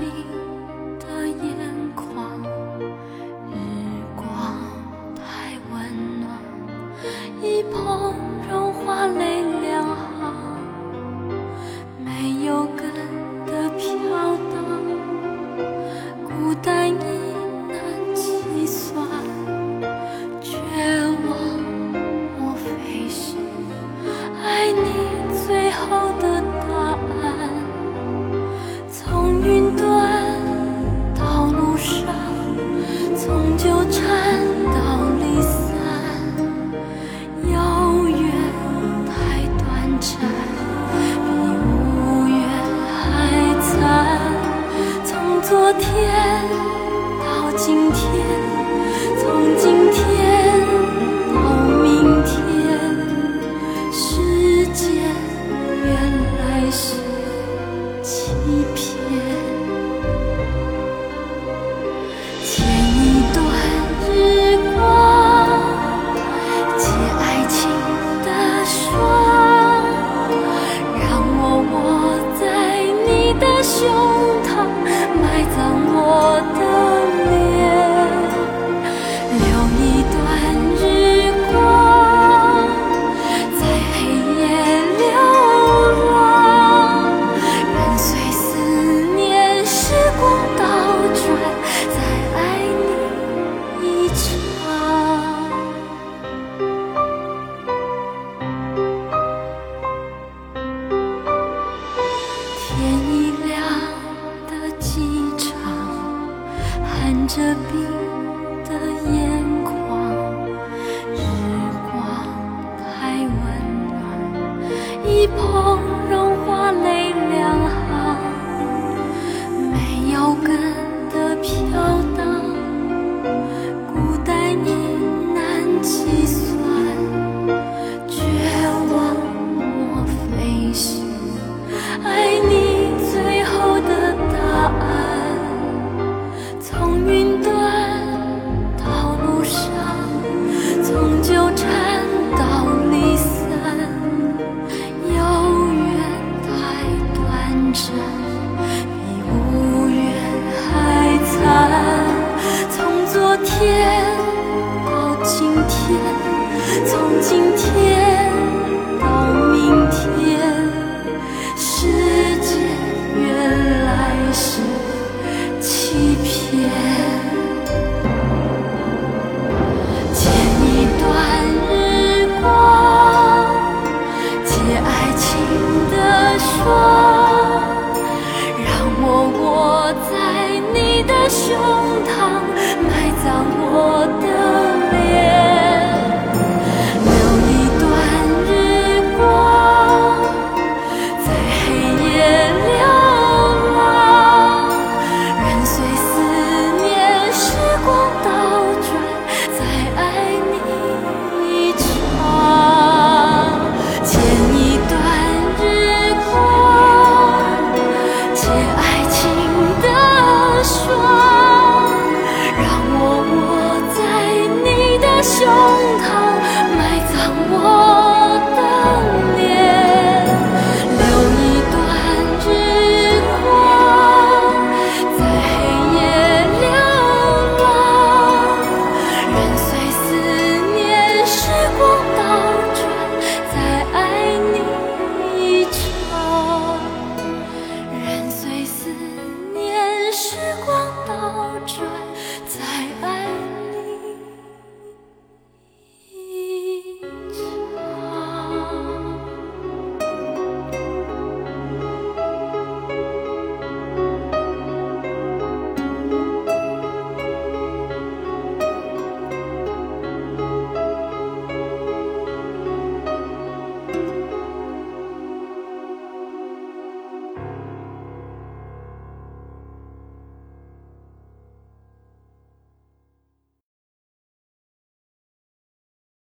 你。比五月还残，从昨天。今天。我。